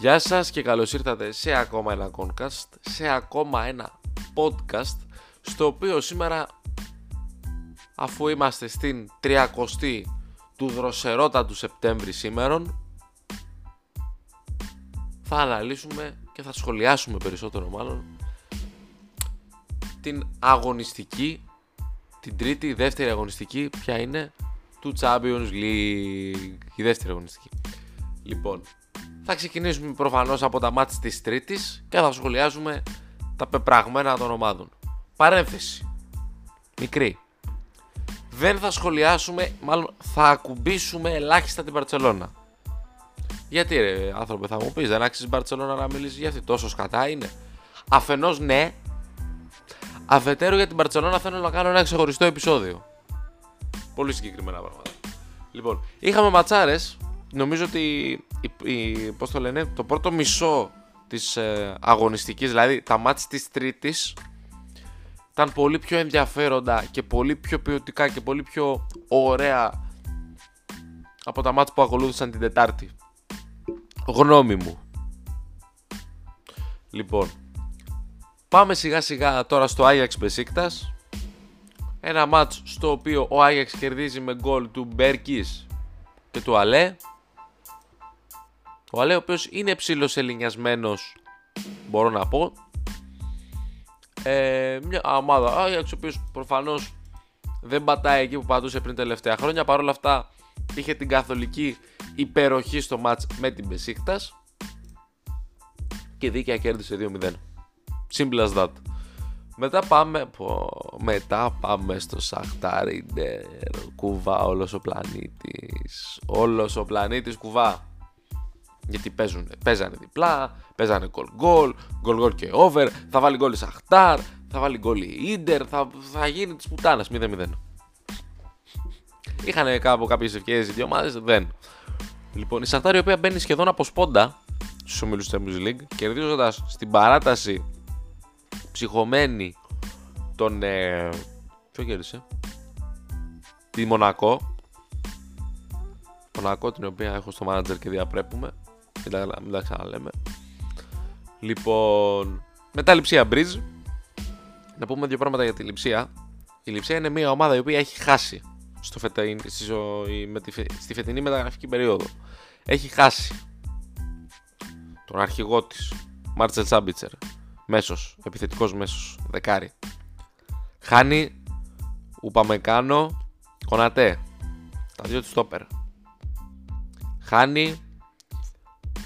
Γεια σας και καλώς ήρθατε σε ακόμα ένα Concast, σε ακόμα ένα podcast, στο οποίο σήμερα, αφού είμαστε στην 30η του δροσερότατου Σεπτέμβρη σήμερον, θα αναλύσουμε και θα σχολιάσουμε περισσότερο μάλλον την αγωνιστική, την τρίτη, δεύτερη αγωνιστική, ποια είναι, του Champions League, η δεύτερη αγωνιστική. Λοιπόν, θα ξεκινήσουμε προφανώς από τα μάτια της Τρίτης και θα σχολιάζουμε τα πεπραγμένα των ομάδων. Παρένθεση. Μικρή. Δεν θα σχολιάσουμε, μάλλον θα ακουμπήσουμε ελάχιστα την Παρσελώνα. Γιατί ρε άνθρωπε θα μου πεις δεν άξιζες η Μπαρτσελώνα να μιλήσεις για αυτή τόσο σκατά είναι. Αφενός ναι, αφετέρου για την Μπαρτσελώνα θέλω να κάνω ένα ξεχωριστό επεισόδιο. Πολύ συγκεκριμένα πράγματα. Λοιπόν, είχαμε ματσάρες νομίζω ότι η, η, πώς το λένε, το πρώτο μισό της ε, αγωνιστικής, δηλαδή τα μάτς της τρίτης ήταν πολύ πιο ενδιαφέροντα και πολύ πιο ποιοτικά και πολύ πιο ωραία από τα μάτς που ακολούθησαν την Τετάρτη. Γνώμη μου. Λοιπόν, πάμε σιγά σιγά τώρα στο Ajax Besiktas. Ένα μάτς στο οποίο ο Ajax κερδίζει με γκολ του Μπέρκης και του Αλέ. Ο Αλέ ο οποίος είναι ψήλος ελινιασμένος μπορώ να πω. Ε, μια ομάδα Άγιαξ ο οποίος προφανώς δεν πατάει εκεί που πατούσε πριν τελευταία χρόνια. Παρ' όλα αυτά είχε την καθολική υπεροχή στο μάτς με την Μπεσίκτας και δίκαια κέρδισε 2-0. Simple as that. Μετά πάμε, πω, μετά πάμε στο Σαχτάριντερ, κουβά όλος ο πλανήτης, όλος ο πλανήτης κουβά. Γιατί παίζουν, παίζανε διπλά, παίζανε γκολ γκολ, γκολ γκολ και over, θα βάλει γκολ η Σαχτάρ, θα βάλει γκολ η Ίντερ, θα, θα γίνει της πουτάνας 0-0. Είχαν κάπου κάποιες ευκαιρίες οι δύο ομάδες, δεν. Λοιπόν, η Σαχτάρ η οποία μπαίνει σχεδόν από σπόντα στους ομίλους του Champions League, κερδίζοντας στην παράταση ψυχωμένη τον... Ε, ποιο κέρδισε; Τη Μονακό. Μονακό την οποία έχω στο manager και διαπρέπουμε. Μην τα ξαναλέμε. Λοιπόν, μετά Λιψία Μπρίζ. Να πούμε δύο πράγματα για τη Λιψία. Η Λιψία είναι μια ομάδα η οποία έχει χάσει στο φετινή, στη φετινή μεταγραφική περίοδο. Έχει χάσει τον αρχηγό της, Μάρτσελ Σάμπιτσερ, μέσος, επιθετικός μέσος, δεκάρι. Χάνει Ουπαμεκάνο, Κονατέ, τα δύο του στόπερ. Χάνει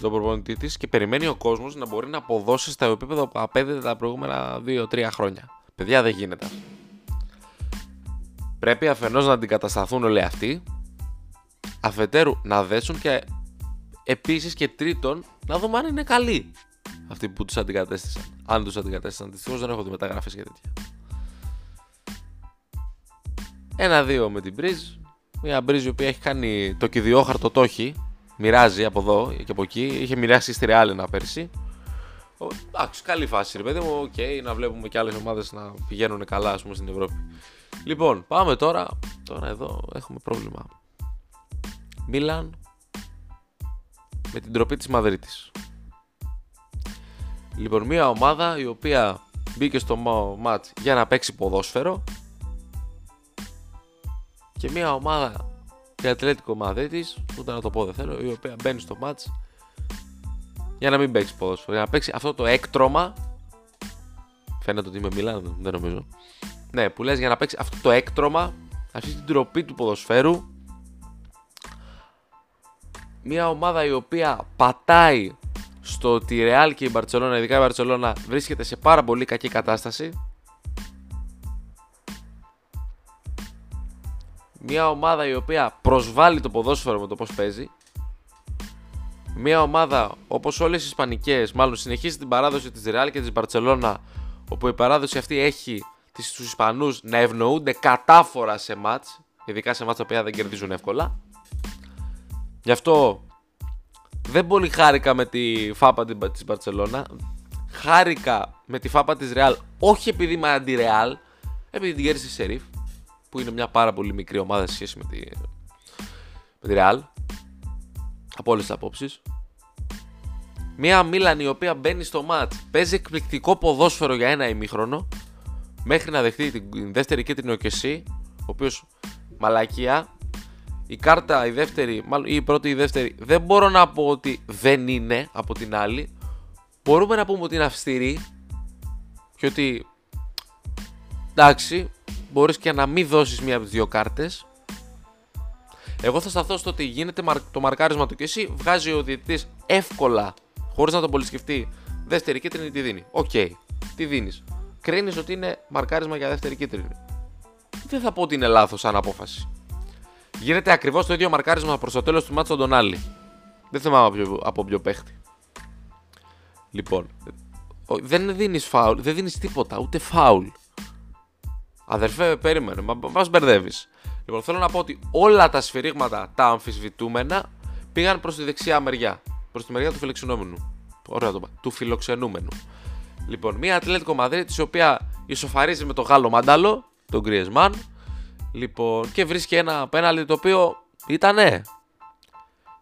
τον προπονητή της και περιμένει ο κόσμος να μπορεί να αποδώσει στα επίπεδα που απέδεται τα προηγούμενα 2-3 χρόνια. Παιδιά δεν γίνεται Πρέπει αφενός να αντικατασταθούν όλοι αυτοί, αφετέρου να δέσουν και επίσης και τρίτον να δούμε αν είναι καλοί αυτοί που τους αντικατέστησαν. Αν τους αντικατέστησαν. Δυστυχώς δεν έχω δει μεταγραφές και τέτοια. Ένα-δύο με την Μπριζ. Μια Μπριζ η οποία έχει κάνει το κυδιόχαρτο το έχει. Μοιράζει από εδώ και από εκεί. Είχε μοιράσει στη Ρεάλ ένα πέρσι. Εντάξει, καλή φάση ρε παιδί μου. OK, okay, να βλέπουμε και άλλες ομάδες να πηγαίνουν καλά ας πούμε, στην Ευρώπη. Λοιπόν, πάμε τώρα. Τώρα εδώ έχουμε πρόβλημα. Μίλαν με την τροπή της Μαδρίτης. Λοιπόν, μια ομάδα η οποία μπήκε στο μάτς για να παίξει ποδόσφαιρο και μια ομάδα η Ατλέτικο Μαδρίτης, ούτε να το πω δεν θέλω, η οποία μπαίνει στο μάτς για να μην παίξει ποδόσφαιρο, για να παίξει αυτό το έκτρωμα φαίνεται ότι είμαι Μιλάν, δεν νομίζω. Ναι, που λες για να παίξει αυτό το έκτρωμα αυτή την τροπή του ποδοσφαίρου. Μια ομάδα η οποία πατάει στο ότι η Real και η Barcelona, ειδικά η Barcelona, βρίσκεται σε πάρα πολύ κακή κατάσταση. Μια ομάδα η οποία προσβάλλει το ποδόσφαιρο με το πώς παίζει. Μια ομάδα όπως όλες οι Ισπανικές, μάλλον συνεχίζει την παράδοση της Real και της Barcelona, όπου η παράδοση αυτή έχει τους Ισπανούς να ευνοούνται κατάφορα σε μάτς, ειδικά σε μάτς τα οποία δεν κερδίζουν εύκολα. Γι' αυτό δεν πολύ χάρηκα με τη φάπα της Μπαρτσελώνα. Χάρηκα με τη φάπα της Ρεάλ, όχι επειδή είμαι αντι-Ρεάλ, επειδή την κέρδισε η Σερίφ, που είναι μια πάρα πολύ μικρή ομάδα σε σχέση με τη, με τη Ρεάλ. Από όλες τις απόψεις. Μια Μίλαν η οποία μπαίνει στο μάτς, παίζει εκπληκτικό ποδόσφαιρο για ένα ημίχρονο, μέχρι να δεχτεί την δεύτερη κίτρινη ο Κεσί, ο οποίος μαλακία. Η κάρτα η δεύτερη, μάλλον ή η πρώτη ή η δεύτερη, δεν μπορώ να πω ότι δεν είναι από την άλλη. Μπορούμε να πούμε ότι είναι αυστηρή και ότι εντάξει, μπορείς και να μην δώσεις μία από τις δύο κάρτες. Εγώ θα σταθώ στο ότι γίνεται το μαρκάρισμα του Κεσιέ βγάζει ο διαιτητής εύκολα, χωρίς να το πολυσκεφτεί, δεύτερη κίτρινη τη δίνει. OK, okay, τι δίνεις. Κρίνεις ότι είναι μαρκάρισμα για δεύτερη κίτρινη. Δεν θα πω ότι είναι λάθος σαν απόφαση. Γίνεται ακριβώς το ίδιο μαρκάρισμα προς το τέλος του ματς τον άλλη. Δεν θυμάμαι από ποιο, από ποιο παίχτη. Λοιπόν, δεν δίνεις φάουλ, δεν δίνεις τίποτα, ούτε φάουλ. Αδερφέ, περίμενε, μα μας μπερδεύεις. Λοιπόν, θέλω να πω ότι όλα τα σφυρίγματα, τα αμφισβητούμενα, πήγαν προς τη δεξιά μεριά. Προς τη μεριά του φιλοξενούμενου. Ωραία το Του φιλοξενούμενου. Λοιπόν, μια Ατλέτικο Μαδρίτη, η οποία ισοφαρίζει με το Γάλλο Μάνταλο, τον Γκριεσμάν. Λοιπόν, και βρίσκει ένα πέναλτι το οποίο ήτανε.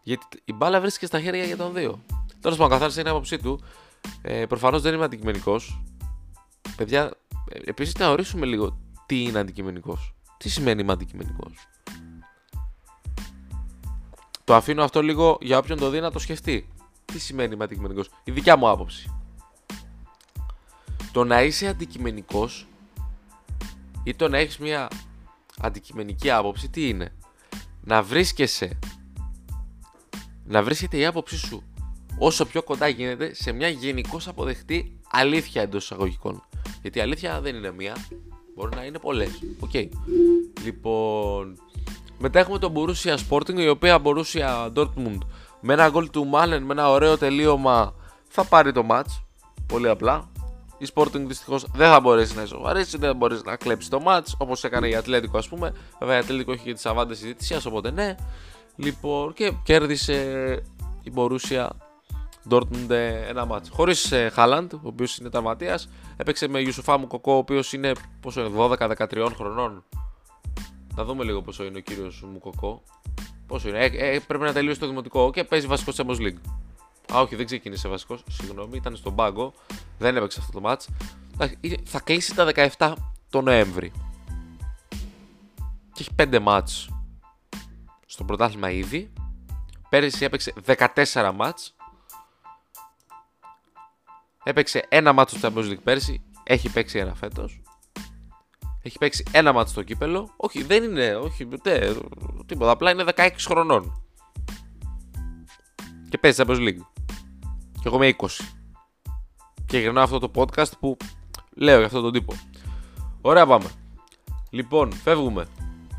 Γιατί η μπάλα βρίσκεται στα χέρια για τον δύο. Τέλος πάντων, καθάρισε την άποψή του. Ε, Προφανώς δεν είμαι αντικειμενικός. Παιδιά, ε, επίσης να ορίσουμε λίγο τι είναι αντικειμενικός. Τι σημαίνει είμαι αντικειμενικός. Το αφήνω αυτό λίγο για όποιον το δει να το σκεφτεί. Τι σημαίνει είμαι αντικειμενικός. Η δικιά μου άποψη. Το να είσαι αντικειμενικός ή το να έχεις μια αντικειμενική άποψη, τι είναι; Να βρίσκεσαι να βρίσκεται η άποψή σου όσο πιο κοντά γίνεται σε μια γενικώς αποδεκτή αλήθεια εντός εισαγωγικών. Γιατί η αλήθεια δεν είναι μία, μπορεί να είναι πολλές. OK. Okay. Λοιπόν. Μετά έχουμε τον Borussia Sporting, η οποία Borussia Dortmund με ένα γκολ του Malen, με ένα ωραίο τελείωμα θα πάρει το ματς. Πολύ απλά. Η Sporting δυστυχώς δεν θα μπορέσει να ισοβαρήσει, δεν θα μπορέσει να κλέψει το ματς όπως έκανε η Ατλέτικο, ας πούμε. Βέβαια, η Ατλέτικο έχει και τις αβάντες της οπότε ναι. Λοιπόν, και κέρδισε η Borussia Dortmund ένα μάτς. Χωρίς Χάλαντ, ο οποίος είναι τραυματίας, έπαιξε με Ιουσουφά μου Κοκό, ο οποίος είναι πόσο 12-13 χρονών. Να δούμε λίγο πόσο είναι ο κύριος Μουκοκό. Πόσο είναι, ε, ε, πρέπει να τελειώσει το δημοτικό και παίζει βασικός Champions League. Α, όχι, δεν ξεκίνησε βασικός. Συγγνώμη, ήταν στον πάγκο. Δεν έπαιξε αυτό το match. Θα κλείσει τα 17 το Νοέμβρη. Και έχει 5 μάτς στο πρωτάθλημα ήδη. Πέρυσι έπαιξε 14 μάτς Έπαιξε ένα μάτσο στο Champions League πέρσι. Έχει παίξει ένα φέτος. Έχει παίξει ένα μάτσο στο κύπελο. Όχι, δεν είναι. Όχι, ούτε. Τίποτα. Απλά είναι 16 χρονών. Και παίζει Champions League. Και εγώ είμαι 20. Και γυρνάω αυτό το podcast που λέω για αυτόν τον τύπο. Ωραία, πάμε. Λοιπόν, φεύγουμε.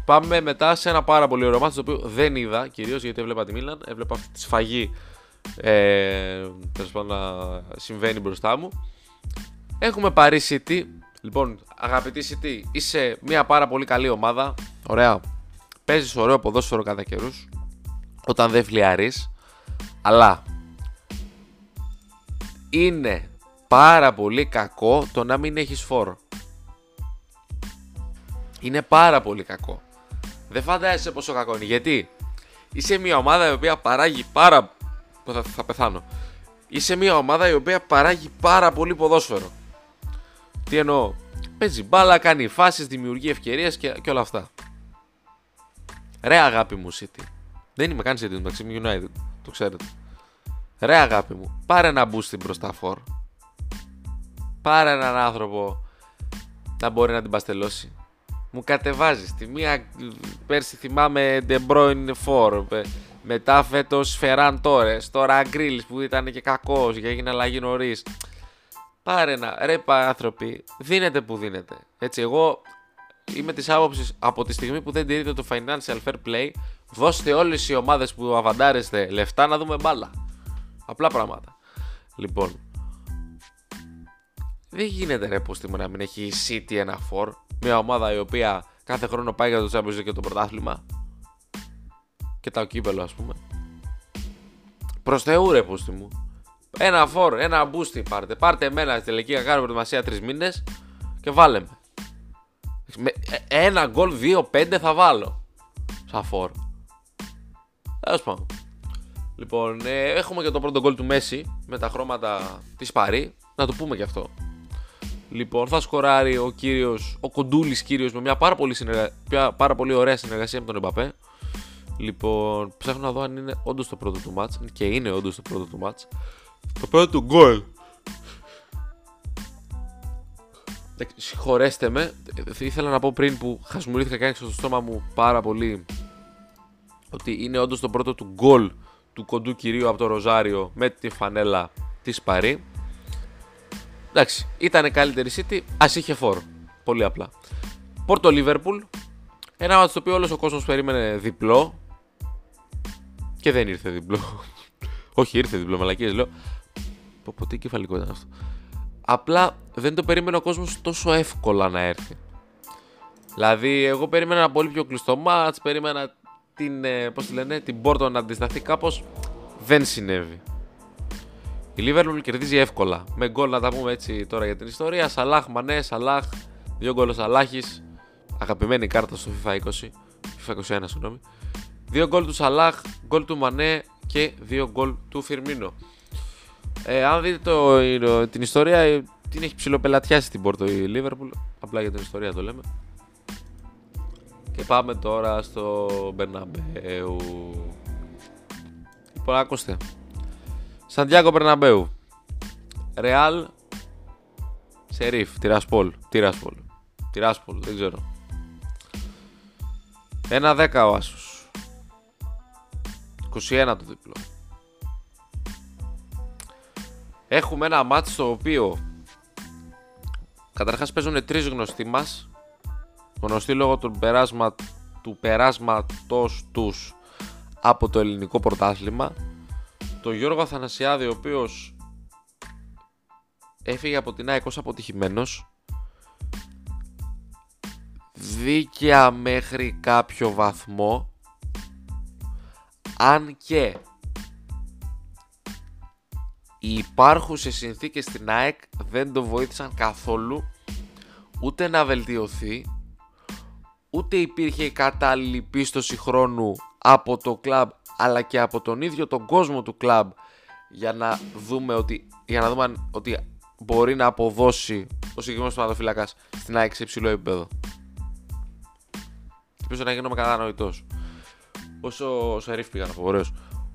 Πάμε μετά σε ένα πάρα πολύ ωραίο μάτσο το οποίο δεν είδα, κυρίως γιατί έβλεπα τη Μίλαν. Έβλεπα αυτή τη σφαγή ε, πάντων να συμβαίνει μπροστά μου. Έχουμε Paris City. Λοιπόν, αγαπητή City, είσαι μια πάρα πολύ καλή ομάδα. Ωραία. Παίζεις ωραίο ποδόσφαιρο κατά καιρούς. Όταν δεν φλιαρείς. Αλλά είναι πάρα πολύ κακό το να μην έχεις φόρο. Είναι πάρα πολύ κακό. Δεν φαντάζεσαι πόσο κακό είναι. Γιατί είσαι μια ομάδα η οποία παράγει πάρα θα, θα πεθάνω. Είσαι μια ομάδα η οποία παράγει πάρα πολύ ποδόσφαιρο. Τι εννοώ; Παίζει μπάλα, κάνει φάσεις, δημιουργεί ευκαιρίες και, και όλα αυτά. Ρε αγάπη μου City. Δεν είμαι καν City, μεταξύ μου United. Το ξέρετε. Ρε αγάπη μου. Πάρε ένα boost μπροστά φορ. Πάρε έναν άνθρωπο να μπορεί να την παστελώσει. Μου κατεβάζεις. Τη μία πέρσι θυμάμαι De Bruyne 4. Μετά φέτο Φεράν Τόρες. Τώρα Γκρίλς που ήταν και κακός και έγινε αλλαγή νωρίς. Πάρε να. Ρε άνθρωποι, δίνετε που δίνετε. Έτσι, εγώ είμαι της άποψης από τη στιγμή που δεν τηρείτε το financial fair play, δώστε όλες οι ομάδες που αβαντάρεστε λεφτά να δούμε μπάλα. Απλά πράγματα. Λοιπόν, δεν γίνεται ρε πως να μην έχει η City ένα φορ, μια ομάδα η οποία κάθε χρόνο πάει για το Champions και το πρωτάθλημα και τα κύπελο ας πούμε. Προς Θεού ρε πούστη μου. Ένα φόρ, ένα μπούστι πάρτε. Πάρτε εμένα στη τελική να κάνω προετοιμασία τρεις μήνες και βάλε με. με ένα γκολ 2-5 θα βάλω. Σαν φόρ. Τέλος πάντων. Λοιπόν, ε, έχουμε και το πρώτο γκολ του Μέση με τα χρώματα της Παρή. Να το πούμε και αυτό. Λοιπόν, θα σκοράρει ο κύριος, ο κοντούλης κύριος με μια πάρα πολύ, συνεργα... μια πάρα πολύ ωραία συνεργασία με τον Εμπαπέ. Λοιπόν, ψάχνω να δω αν είναι όντως το πρώτο του match. Και είναι όντως το πρώτο του match. Το πρώτο του γκολ. Συγχωρέστε με. Ήθελα να πω πριν που χασμουρήθηκα και άνοιξα στο στόμα μου πάρα πολύ ότι είναι όντως το πρώτο του γκολ του κοντού κυρίου από το Ροζάριο με τη φανέλα της Παρή. Εντάξει, ήταν καλύτερη City, ας είχε φόρ. Πολύ απλά. Πόρτο Λίβερπουλ. Ένα μάτι το οποίο όλος ο κόσμος περίμενε διπλό. Και δεν ήρθε διπλό. Όχι, ήρθε διπλό, μαλακίες λέω. Πω, πω, τι κεφαλικό ήταν αυτό. Απλά δεν το περίμενε ο κόσμος τόσο εύκολα να έρθει. Δηλαδή, εγώ περίμενα ένα πολύ πιο κλειστό μάτς, περίμενα την, ε, πώς τη λένε, την Πόρτο να αντισταθεί κάπως. Δεν συνέβη. Η Liverpool κερδίζει εύκολα. Με γκολ να τα πούμε έτσι τώρα για την ιστορία. Σαλάχ, Μανέ, Σαλάχ. Δύο γκολ ο Σαλάχης. Αγαπημένη κάρτα στο FIFA 20. FIFA 21, συγγνώμη. Δύο γκολ του Σαλάχ, γκολ του Μανέ και δύο γκολ του Φιρμίνο. Ε, αν δείτε το, την ιστορία, ε, την έχει ψηλοπελατιάσει την Πόρτο η Liverpool. Απλά για την ιστορία το λέμε. Και πάμε τώρα στο Μπερναμπέου. Λοιπόν, άκουστε. Σαντιάκο Μπερναμπέου. Ρεάλ. Σερίφ. Τυρασπόλ. Τυρασπόλ. Τυρασπόλ. Δεν ξέρω. Ένα δέκα ο Άσος. 21 το διπλό. Έχουμε ένα μάτι στο οποίο καταρχάς παίζουν τρεις γνωστοί μας γνωστοί λόγω του, περάσμα, του περάσματος τους από το ελληνικό πρωτάθλημα. Το Γιώργο Αθανασιάδη ο οποίος έφυγε από την ΑΕΚ ως αποτυχημένος. Δίκαια μέχρι κάποιο βαθμό αν και οι υπάρχουσες συνθήκες στην ΑΕΚ δεν το βοήθησαν καθόλου ούτε να βελτιωθεί ούτε υπήρχε η κατάλληλη πίστοση χρόνου από το κλαμπ αλλά και από τον ίδιο τον κόσμο του κλαμπ για να δούμε ότι, για να δούμε ότι μπορεί να αποδώσει ο συγκεκριμένος θεματοφύλακας στην ΑΕΚ σε υψηλό επίπεδο. Ελπίζω να γίνομαι κατανοητός. Όσο ο Σερίφ πήγα να πω,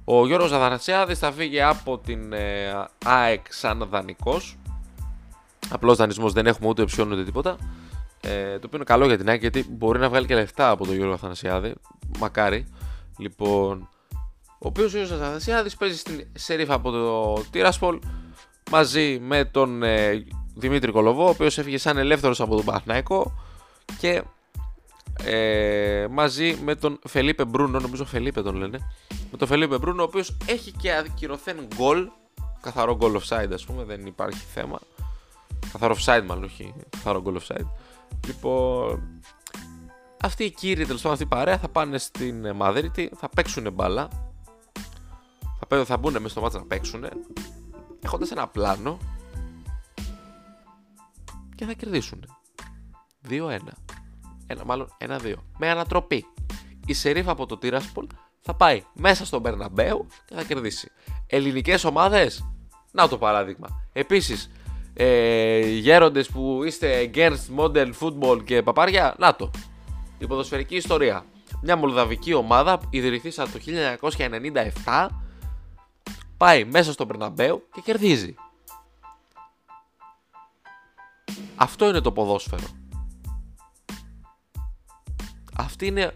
Ο Γιώργος Αδανασιάδης θα φύγει από την ε, ΑΕΚ σαν δανεικός. Απλό δανεισμός δεν έχουμε ούτε οψιόν ούτε τίποτα. Ε, το οποίο είναι καλό για την ΑΕΚ γιατί μπορεί να βγάλει και λεφτά από τον Γιώργο Αθανασιάδη. Μακάρι. Λοιπόν, ο οποίος ο Γιώργος Αθανασιάδης παίζει στην Σερίφα από το Τύρασπολ μαζί με τον ε, Δημήτρη Κολοβό, ο οποίος έφυγε σαν ελεύθερος από τον Παναθναϊκό και ε, μαζί με τον Φελίπε Μπρούνο, νομίζω Φελίπε τον λένε, με τον Φελίπε Μπρούνο, ο οποίος έχει και ακυρωθέν γκολ, καθαρό γκολ offside ας πούμε, δεν υπάρχει θέμα. Καθαρό offside μάλλον, όχι καθαρό γκολ offside. Λοιπόν, αυτοί οι κύριοι τέλος πάντων, αυτή η παρέα θα πάνε στην Μαδρίτη, θα παίξουν μπάλα. Θα, θα μπουν μέσα στο μάτσα να παίξουν. Έχοντας ένα πλάνο και θα κερδίσουν. 2-1. Ένα, μάλλον 1-2. Με ανατροπή. Η Σερίφ από το Τύρασπολ θα πάει μέσα στον Μπερναμπέου και θα κερδίσει. Ελληνικές ομάδες, να το παράδειγμα. Επίσης, ε, γέροντες που είστε against model football και παπάρια, να το. Η ποδοσφαιρική ιστορία. Μια μολδαβική ομάδα ιδρυθήσα το 1997 πάει μέσα στο Περναμπέου και κερδίζει. Αυτό είναι το ποδόσφαιρο. Αυτή είναι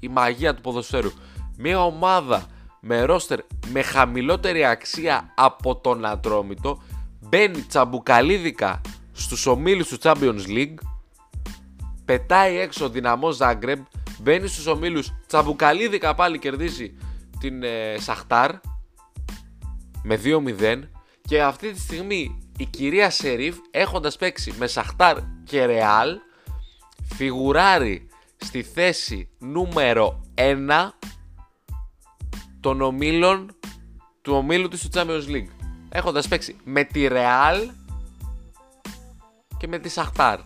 η μαγεία του ποδοσφαίρου. Μια ομάδα με ρόστερ με χαμηλότερη αξία από τον Ατρόμητο μπαίνει τσαμπουκαλίδικα στους ομίλους του Champions League πετάει έξω δυναμό Ζάγκρεμπ μπαίνει στους ομίλους τσαμπουκαλίδικα πάλι κερδίζει την ε, Σαχτάρ με 2-0 και αυτή τη στιγμή η κυρία Σερίφ έχοντας παίξει με Σαχτάρ και Ρεάλ φιγουράρει στη θέση νούμερο 1 των ομίλων του ομίλου της του Champions League έχοντας παίξει με τη Ρεάλ και με τη Σαχτάρ.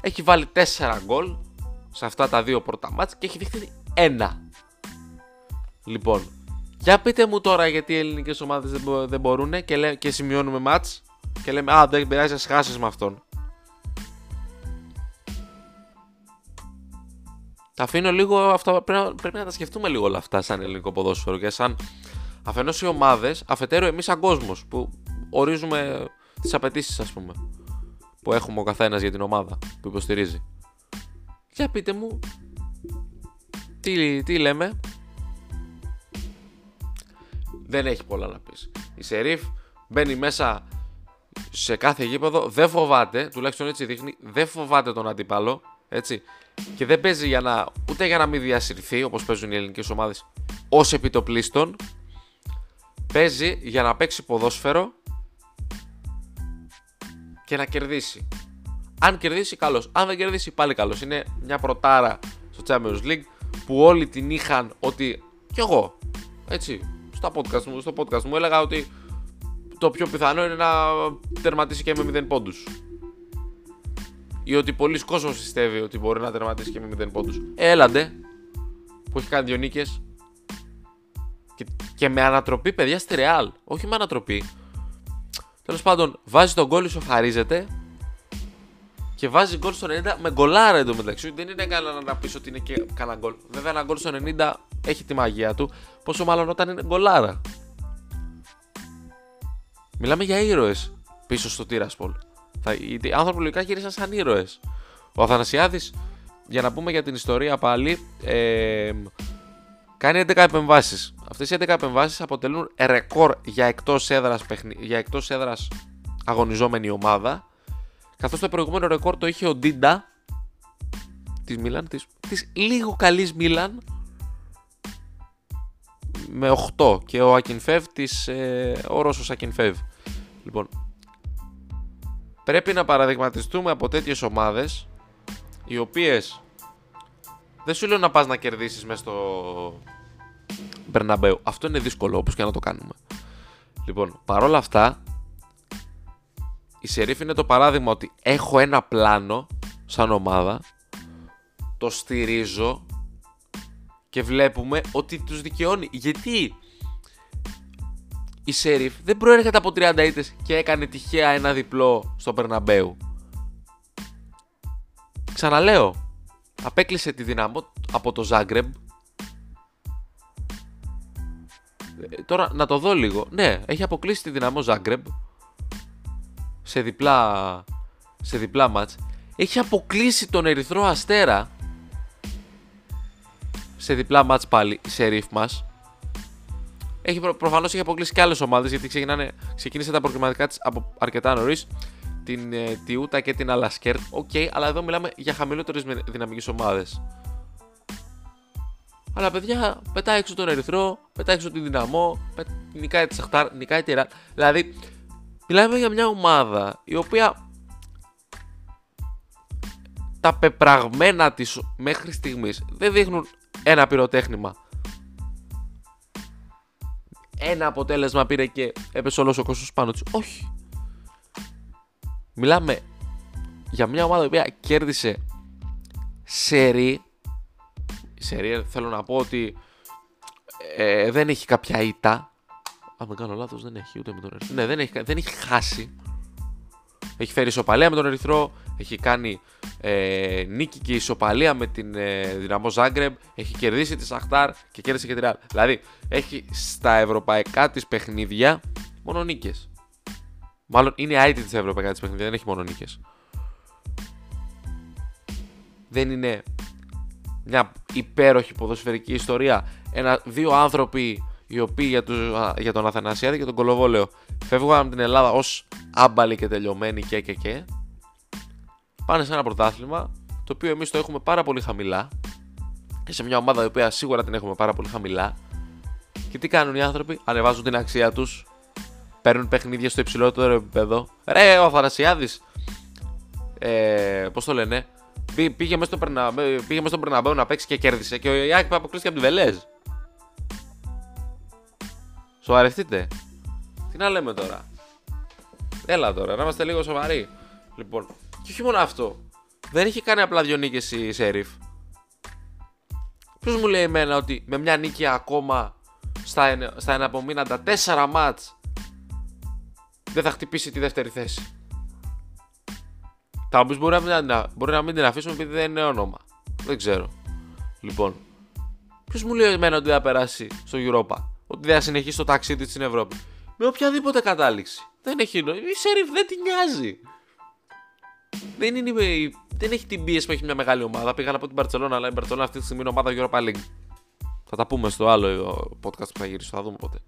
Έχει βάλει 4 γκολ σε αυτά τα δύο πρώτα μάτς και έχει δείχνει ένα. Λοιπόν, Για πείτε μου τώρα γιατί οι ελληνικές ομάδες δεν, μπο- δεν μπορούν και, λέ, και σημειώνουμε μάτς και λέμε Α, δεν πειράζει, ας χάσεις με αυτόν. Τα αφήνω λίγο αυτά. Πρέπει να, πρέπει να τα σκεφτούμε λίγο όλα αυτά σαν ελληνικό ποδόσφαιρο και σαν αφενός οι ομάδες, αφετέρου εμείς σαν κόσμος που ορίζουμε τις απαιτήσεις, ας πούμε, που έχουμε ο καθένας για την ομάδα που υποστηρίζει. Για πείτε μου, τι, τι λέμε; Δεν έχει πολλά να πεις. Η Σερίφ μπαίνει μέσα σε κάθε γήπεδο, δεν φοβάται, τουλάχιστον έτσι δείχνει, δεν φοβάται τον αντίπαλο, έτσι. Και δεν παίζει για να, ούτε για να μην διασυρθεί, όπως παίζουν οι ελληνικές ομάδες, ως επιτοπλίστων. Παίζει για να παίξει ποδόσφαιρο και να κερδίσει. Αν κερδίσει, καλώ. Αν δεν κερδίσει, πάλι καλώ. Είναι μια πρωτάρα στο Champions League που όλοι την είχαν ότι. κι εγώ. Έτσι. Στα podcast μου, στο podcast μου έλεγα ότι το πιο πιθανό είναι να τερματίσει και με 0 πόντους. Ή ότι πολλοί κόσμος πιστεύει ότι μπορεί να τερματίσει και με 0 πόντους. Ε, Έλαντε, που έχει κάνει δύο νίκες. Και, και με ανατροπή, παιδιά, στη Real. Όχι με ανατροπή. Τέλος πάντων, βάζει τον γκολ, ισοφαρίζεται και βάζει γκολ στο 90 με γκολάρα εντωμεταξύ. Δεν είναι καλά να πεις ότι είναι και κανένα γκολ. Βέβαια, ένα γκολ στο 90 έχει τη μαγεία του. Πόσο μάλλον όταν είναι γκολάρα. Μιλάμε για ήρωες πίσω στο Τύρασπολ. Θα, οι άνθρωποι λογικά γύρισαν σαν ήρωες. Ο Αθανασιάδης, για να πούμε για την ιστορία πάλι, ε, κάνει 11 επεμβάσεις. Αυτές οι 11 επεμβάσεις αποτελούν ρεκόρ για εκτός έδρας για εκτός έδρας αγωνιζόμενη ομάδα. Καθώς το προηγούμενο ρεκόρ το είχε ο Ντίντα της Μίλαν, της, της λίγο καλής Μίλαν με 8 και ο Ακινφεύ της, ε, ο Ρώσος Ακινφεύ. Λοιπόν, πρέπει να παραδειγματιστούμε από τέτοιες ομάδες οι οποίες δεν σου λέω να πας να κερδίσεις μέσα στο Μπερναμπέου. Αυτό είναι δύσκολο όπως και να το κάνουμε. Λοιπόν, παρόλα αυτά η Σερίφ είναι το παράδειγμα ότι έχω ένα πλάνο σαν ομάδα το στηρίζω και βλέπουμε ότι τους δικαιώνει. Γιατί; Η Σέριφ δεν προέρχεται από 30 ήττες και έκανε τυχαία ένα διπλό στο Περναμπέου. Ξαναλέω, απέκλεισε τη δυναμό από το Ζάγκρεμπ. Ε, τώρα να το δω λίγο. Ναι, έχει αποκλείσει τη δυναμό Ζάγκρεμπ σε διπλά, σε διπλά μάτς. Έχει αποκλείσει τον Ερυθρό Αστέρα σε διπλά μάτς πάλι η Σερίφ μας. Έχει, προ, προφανώς έχει αποκλείσει και άλλες ομάδες γιατί ξεκινάνε, ξεκίνησε τα προκριματικά της από αρκετά νωρίς. Την ε, Τέουτα και την Αλασκέρτ. OK, okay, αλλά εδώ μιλάμε για χαμηλότερες δυναμικές ομάδες. Αλλά παιδιά, πετάει έξω τον Ερυθρό, πετάει έξω την Δυναμό, πε... νικάει τη Σαχτάρ, νικάει τη Ρεάλ. Δηλαδή, μιλάμε για μια ομάδα η οποία τα πεπραγμένα της μέχρι στιγμής δεν δείχνουν ένα πυροτέχνημα. Ένα αποτέλεσμα πήρε και έπεσε όλος ο κόσμος πάνω της. Όχι. Μιλάμε για μια ομάδα η οποία κέρδισε σερί. Σερί θέλω να πω ότι ε, δεν έχει κάποια ήττα. Αν δεν κάνω λάθος δεν έχει ούτε με τον Ερυθρό. Ναι δεν έχει, δεν έχει χάσει. Έχει φέρει ισοπαλία με τον Ερυθρό. Έχει κάνει ε, νίκη και ισοπαλία με την ε, Δυναμό Ζάγκρεμ. Έχει κερδίσει τη Σαχτάρ και κέρδισε και τη Ρεάλ. Δηλαδή έχει στα ευρωπαϊκά της παιχνίδια μόνο νίκες. Μάλλον είναι άιτη στα ευρωπαϊκά της παιχνίδια, δεν έχει μόνο νίκες. Δεν είναι μια υπέροχη ποδοσφαιρική ιστορία. Ένα, δύο άνθρωποι οι οποίοι για, τους, για τον Αθανασιάδη και τον Κολοβόλεο φεύγουν από την Ελλάδα ως άμπαλοι και τελειωμένοι και και και πάνε σε ένα πρωτάθλημα το οποίο εμείς το έχουμε πάρα πολύ χαμηλά και σε μια ομάδα η οποία σίγουρα την έχουμε πάρα πολύ χαμηλά. Και τι κάνουν οι άνθρωποι, ανεβάζουν την αξία τους παίρνουν παιχνίδια στο υψηλότερο επίπεδο. Ρε ο Αθανασιάδης ε, πώς το λένε πήγε μέσα στο Περναμπέου να παίξει και κέρδισε και ο Ιάκη αποκλείστηκε από τη Βελέζ Σοβαρευτείτε. Τι να λέμε τώρα; Έλα τώρα, να είμαστε λίγο σοβαροί. Λοιπόν, και όχι μόνο αυτό. Δεν έχει κάνει απλά δύο νίκες η Σέριφ. Ποιος μου λέει εμένα ότι με μια νίκη ακόμα στα, εν- στα εναπομείναντα 4 μάτς δεν θα χτυπήσει τη δεύτερη θέση; Θα μου πεις μπορεί να, μην- να, μπορεί να μην την αφήσουμε επειδή δεν είναι όνομα. Δεν ξέρω. Λοιπόν, ποιος μου λέει εμένα ότι δεν θα περάσει στο Europa, ότι δεν θα συνεχίσει το ταξίδι της στην Ευρώπη. Με οποιαδήποτε κατάληξη. Δεν έχει νόημα. Η Σερίφ δεν την νοιάζει. Δεν, είναι, η- δεν έχει την πίεση που έχει μια μεγάλη ομάδα. Πήγαν από την Παρσελόνα, αλλά η Παρσελόνα αυτή τη στιγμή είναι ομάδα Europa League. Θα τα πούμε στο άλλο ε, podcast που θα γυρίσω, θα δούμε πότε.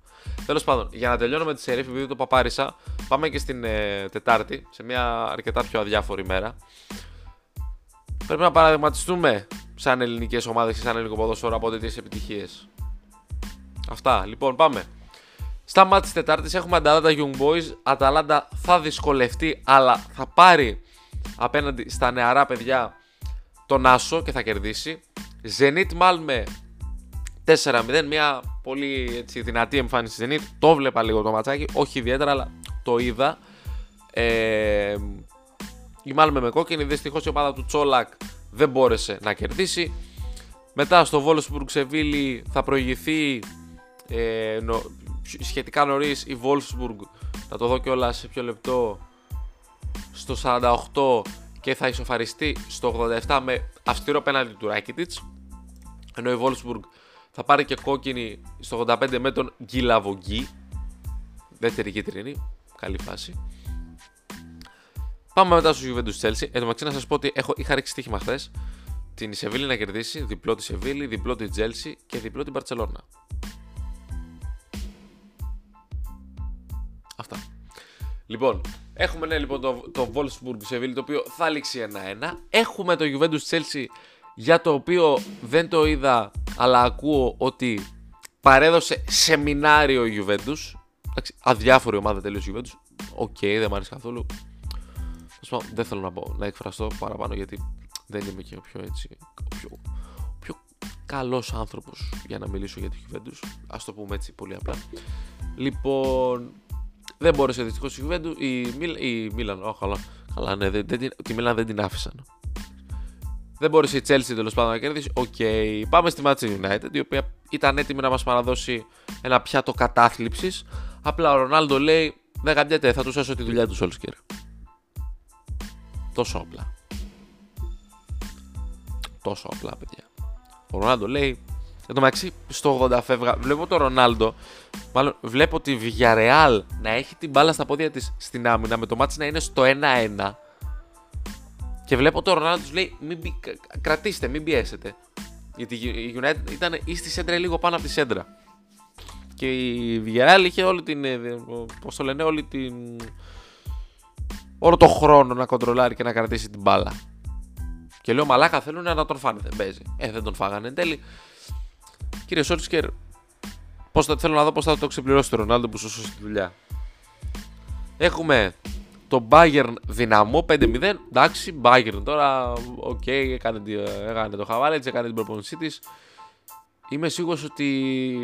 Τέλος πάντων, για να τελειώνω με τη Σερίφ, επειδή το παπάρισα, πάμε και στην ε, Τετάρτη, σε μια αρκετά πιο αδιάφορη μέρα. Πρέπει να παραδειγματιστούμε σαν ελληνικές ομάδες και σαν ελληνικό ποδόσφαιρο από τέτοιες επιτυχίες. Αυτά. Λοιπόν, πάμε. Στα μάτια της Τετάρτης έχουμε Αταλάντα Young Boys. Αταλάντα θα δυσκολευτεί, αλλά θα πάρει απέναντι στα νεαρά παιδιά τον Άσο και θα κερδίσει. Zenit Malme 4-0. Μια πολύ έτσι, δυνατή εμφάνιση Zenit. Το βλέπα λίγο το ματσάκι. Όχι ιδιαίτερα, αλλά το είδα. Ε, η Malme με κόκκινη. Δυστυχώς η ομάδα του Τσόλακ δεν μπόρεσε να κερδίσει. Μετά στο Wolfsburg Σεβίλη θα προηγηθεί ε, νο, σχετικά νωρίς η Wolfsburg. Θα το δω κιόλας σε ποιο λεπτό. Στο 48 και θα ισοφαριστεί στο 87 με αυστηρό πέναλτι του Ράκιτιτς ενώ η Wolfsburg θα πάρει και κόκκινη στο 85 με τον Γκυλαβογκή δεύτερη κίτρινη καλή φάση Πάμε μετά στους Juventus Chelsea. Εν τω μεταξύ να σας πω ότι έχω, είχα ρίξει στοίχημα χθες. Την Σεβίλη να κερδίσει, διπλό τη Σεβίλη, διπλό τη Chelsea και διπλό την Barcelona. Λοιπόν, έχουμε ναι, λοιπόν το, το Wolfsburg Σεβίλη το οποίο θα λήξει 1-1. Έχουμε το Juventus Chelsea για το οποίο δεν το είδα αλλά ακούω ότι παρέδωσε σεμινάριο η Juventus. Εντάξει, αδιάφορη ομάδα τελείως η Juventus. OK, δεν μου αρέσει καθόλου. Τέλος πάντων, δεν θέλω να, πω, να εκφραστώ παραπάνω γιατί δεν είμαι και ο πιο έτσι. Ο πιο, ο πιο καλός άνθρωπος για να μιλήσω για τη Juventus. Ας το πούμε έτσι πολύ απλά. Λοιπόν, δεν μπόρεσε δυστυχώς η Juventus. Η, Μίλ, η Μίλαν, oh, καλά, καλά, ναι, δεν, δεν, την- τη Μίλαν δεν την άφησαν. Δεν μπόρεσε η Chelsea τέλος πάντων να κερδίσει. Οκ, πάμε στη Manchester United, η οποία ήταν έτοιμη να μας παραδώσει ένα πιάτο κατάθλιψης. Απλά ο Ρονάλντο λέει: Δεν γαμιέται, θα τους σώσω τη δουλειά του Σόλσκιερ. Τόσο απλά. Τόσο απλά, παιδιά. Ο Ρονάλντο λέει. Εν τω μεταξύ, στο 80 φεύγα, βλέπω τον Ρονάλντο. Μάλλον βλέπω τη Villarreal να έχει την μπάλα στα πόδια της στην άμυνα με το μάτι να είναι στο 1-1. Και βλέπω τον Ρονάλντο τους λέει: μην μπει- κα- Κρατήστε, μην πιέσετε. Γιατί η United ήταν ή στη σέντρα ή λίγο πάνω από τη σέντρα. Και η Villarreal είχε όλη την. Πώς το λένε, όλη την. Όλο το χρόνο να κοντρολάρει και να κρατήσει την μπάλα. Και λέω μαλάκα θέλουν να τον φάνε. Δεν παίζει. Ε, δεν τον φάγανε εν τέλει. Κύριε Σόλσκιερ, πώς θα, θέλω να δω πώς θα το ξεπληρώσει του Ρονάλντο που σου σώσει τη δουλειά. Έχουμε το Bayern Δυναμό 5-0. Εντάξει, Bayern τώρα, οκ, έκανε, τη- έκανε το χαβαλέ της, έκανε την προπόνησή της. Είμαι σίγουρος ότι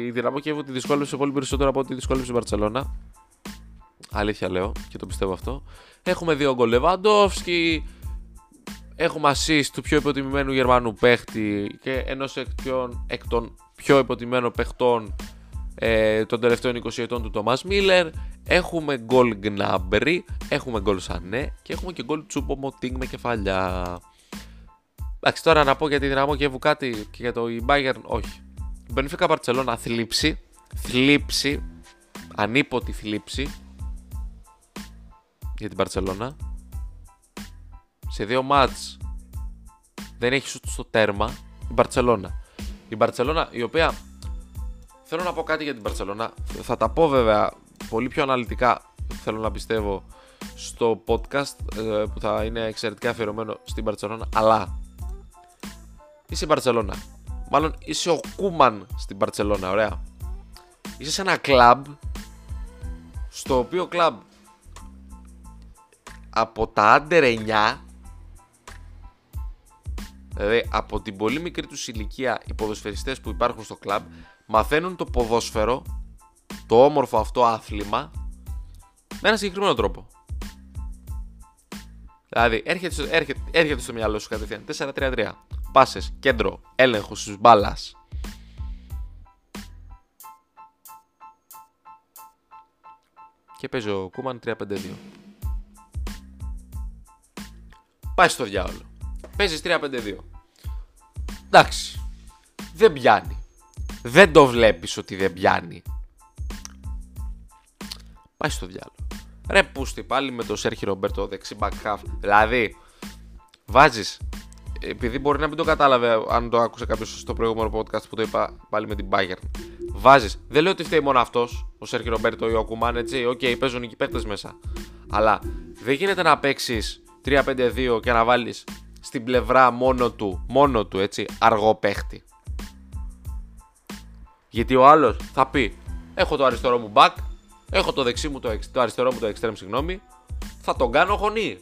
η Δυναμό Κιέβου τη δυσκόλεψε πολύ περισσότερο από ό,τι δυσκόλεψε η Μπαρσελόνα. Αλήθεια λέω και το πιστεύω αυτό. Έχουμε δύο γκολ Λεβαντόφσκι. Έχουμε assist του πιο υποτιμημένου Γερμανού παίχτη και ενός εκ, των- εκ των πιο υποτιμένων παιχτών ε, των τελευταίων 20 ετών του Τόμας Μίλλερ. Έχουμε γκολ Γκνάμπρι, έχουμε γκολ Σανέ και έχουμε και γκολ Τσούπο Μοτίνγκ με κεφαλιά. Εντάξει, τώρα να πω για τη δυναμό και κάτι και για το η Bayern, όχι. Η Benfica Barcelona θλίψη, θλίψη, ανίποτη θλίψη για την Barcelona. Σε δύο μάτς δεν έχει σουτ στο τέρμα η Barcelona. Η Barcelona η οποία θέλω να πω κάτι για την Barcelona. Θα τα πω βέβαια πολύ πιο αναλυτικά θέλω να πιστεύω στο podcast ε, που θα είναι εξαιρετικά αφιερωμένο στην Barcelona αλλά είσαι η Barcelona μάλλον είσαι ο Κούμαν στην Barcelona ωραία είσαι σε ένα κλαμπ στο οποίο κλαμπ από τα under 9 δηλαδή από την πολύ μικρή τους ηλικία οι ποδοσφαιριστές που υπάρχουν στο κλαμπ μαθαίνουν το ποδόσφαιρο το όμορφο αυτό άθλημα με ένα συγκεκριμένο τρόπο δηλαδή έρχεται στο, έρχεται, έρχεται στο μυαλό σου κατευθείαν 4-3-3 πάσες, κέντρο, έλεγχος της μπάλας και παίζει ο Κούμαν 3-5-2. Πάει στο διάολο. Παίζεις 3-5-2. Εντάξει. Δεν πιάνει. Δεν το βλέπεις ότι δεν πιάνει. Πάει στο διάλογο. Ρε πούστη πάλι με το Σέρχι Ρομπέρτο δεξί back half. Δηλαδή, βάζεις. Επειδή μπορεί να μην το κατάλαβε αν το άκουσε κάποιος στο προηγούμενο podcast που το είπα πάλι με την Bayern. Βάζεις. Δεν λέω ότι φταίει μόνο αυτός, ο Σέρχι Ρομπέρτο ή ο Κουμάν, έτσι. OK, okay, παίζουν εκεί παίκτες μέσα. Αλλά δεν γίνεται να παίξεις 3-5-2 και να βάλεις στην πλευρά μόνο του, μόνο του έτσι, αργό παίχτη. Γιατί ο άλλος θα πει: Έχω το αριστερό μου μπακ, έχω το δεξί μου το, το αριστερό μου το εξτρέμ, συγγνώμη, θα τον κάνω χωνί.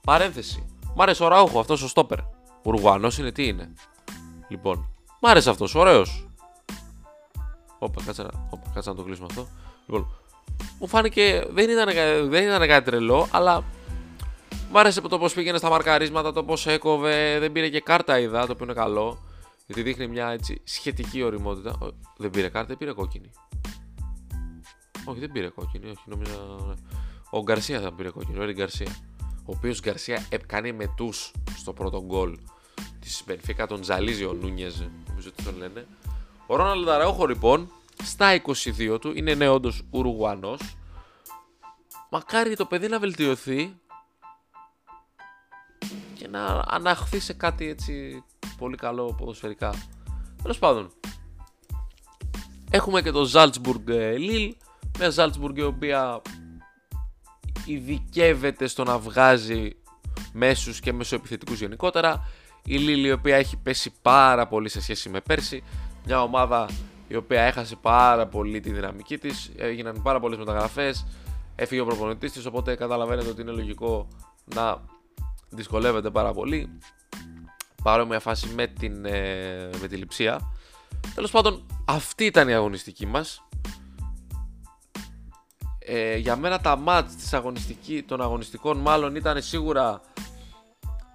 Παρένθεση. Μ' άρεσε ο Ραούχο, αυτός ο στόπερ. Ουρουγουανό είναι τι είναι. Λοιπόν, μ' άρεσε αυτός, ωραίος. Όπα, κάτσε να, όπα, κάτσε να το κλείσουμε αυτό. Λοιπόν, μου φάνηκε, δεν ήταν, δεν ήταν κάτι τρελό, αλλά Μ' άρεσε το πώς πήγαινε στα μαρκαρίσματα, το πώς έκοβε. Δεν πήρε και κάρτα, είδα, το οποίο είναι καλό. Γιατί δείχνει μια έτσι σχετική οριμότητα. Δεν πήρε κάρτα, δεν πήρε κόκκινη. Όχι, δεν πήρε κόκκινη, όχι, νόμιζα. Ναι. Ο Γκαρσία θα πήρε κόκκινη, ο Έρη Γκαρσία. Ο οποίος Γκαρσία κάνει μετού στο πρώτο γκολ της Μπενφίκα, τον ζαλίζει ο Νούνιεζ, νομίζω ότι τον λένε. Ο Ρόναλντ Αραούχο λοιπόν στα 22 του είναι ναι, όντως Ουρουγουανός. Μακάρι το παιδί να βελτιωθεί και να αναχθεί σε κάτι έτσι πολύ καλό ποδοσφαιρικά. Τέλος πάντων, έχουμε και το Salzburg Lille, μια Salzburg η οποία ειδικεύεται στο να βγάζει μέσους και μεσοεπιθετικούς γενικότερα. Η Lille η οποία έχει πέσει πάρα πολύ σε σχέση με πέρσι. Μια ομάδα η οποία έχασε πάρα πολύ τη δυναμική της. Έγιναν πάρα πολλές μεταγραφές. Έφυγε ο προπονητής της, οπότε καταλαβαίνετε ότι είναι λογικό να δυσκολεύεται πάρα πολύ. Παρόμοια φάση με, την, ε, με τη λειψία. Τέλος πάντων, αυτή ήταν η αγωνιστική μας. Ε, για μένα τα μάτς της αγωνιστική, των αγωνιστικών μάλλον ήταν σίγουρα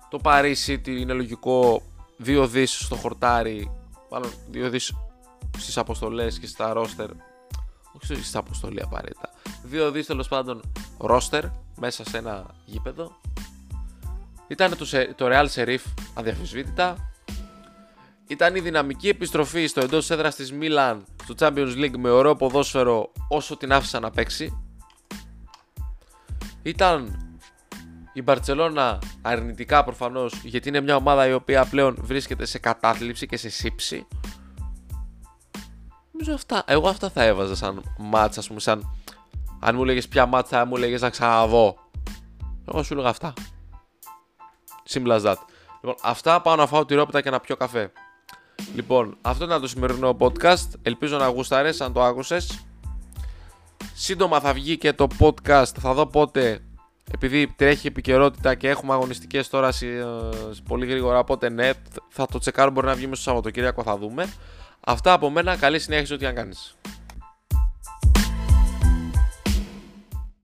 το Παρίσι, είναι λογικό 2 δις στο χορτάρι, μάλλον 2 δις στις αποστολές και στα ρόστερ, όχι στις αποστολή απαραίτητα, 2 δις τέλος πάντων ρόστερ μέσα σε ένα γήπεδο ήταν το, το Real Serif αδιαφυσβήτητα. Ήταν η δυναμική επιστροφή στο εντός έδρας της Μίλαν στο Champions League με ωραίο ποδόσφαιρο όσο την άφησα να παίξει. Ήταν η Μπαρτσελώνα αρνητικά προφανώς γιατί είναι μια ομάδα η οποία πλέον βρίσκεται σε κατάθλιψη και σε σύψη. Νομίζω αυτά, εγώ αυτά θα έβαζα σαν μάτσα, ας πούμε, σαν αν μου λέγε ποια μάτσα θα μου λέγε να ξαναδώ. Εγώ σου λέγα αυτά. Simple as that. Λοιπόν, αυτά πάω να φάω τη ρόπιτα και να πιω καφέ. Λοιπόν, αυτό ήταν το σημερινό podcast. Ελπίζω να γούσταρες αν το άκουσες. Σύντομα θα βγει και το podcast. Θα δω πότε, επειδή τρέχει επικαιρότητα και έχουμε αγωνιστικές τώρα ε, πολύ γρήγορα, οπότε ναι, θα το τσεκάρω μπορεί να βγει μέσα στο Σαββατοκύριακο, θα δούμε. Αυτά από μένα, καλή συνέχιση ό,τι αν κάνεις.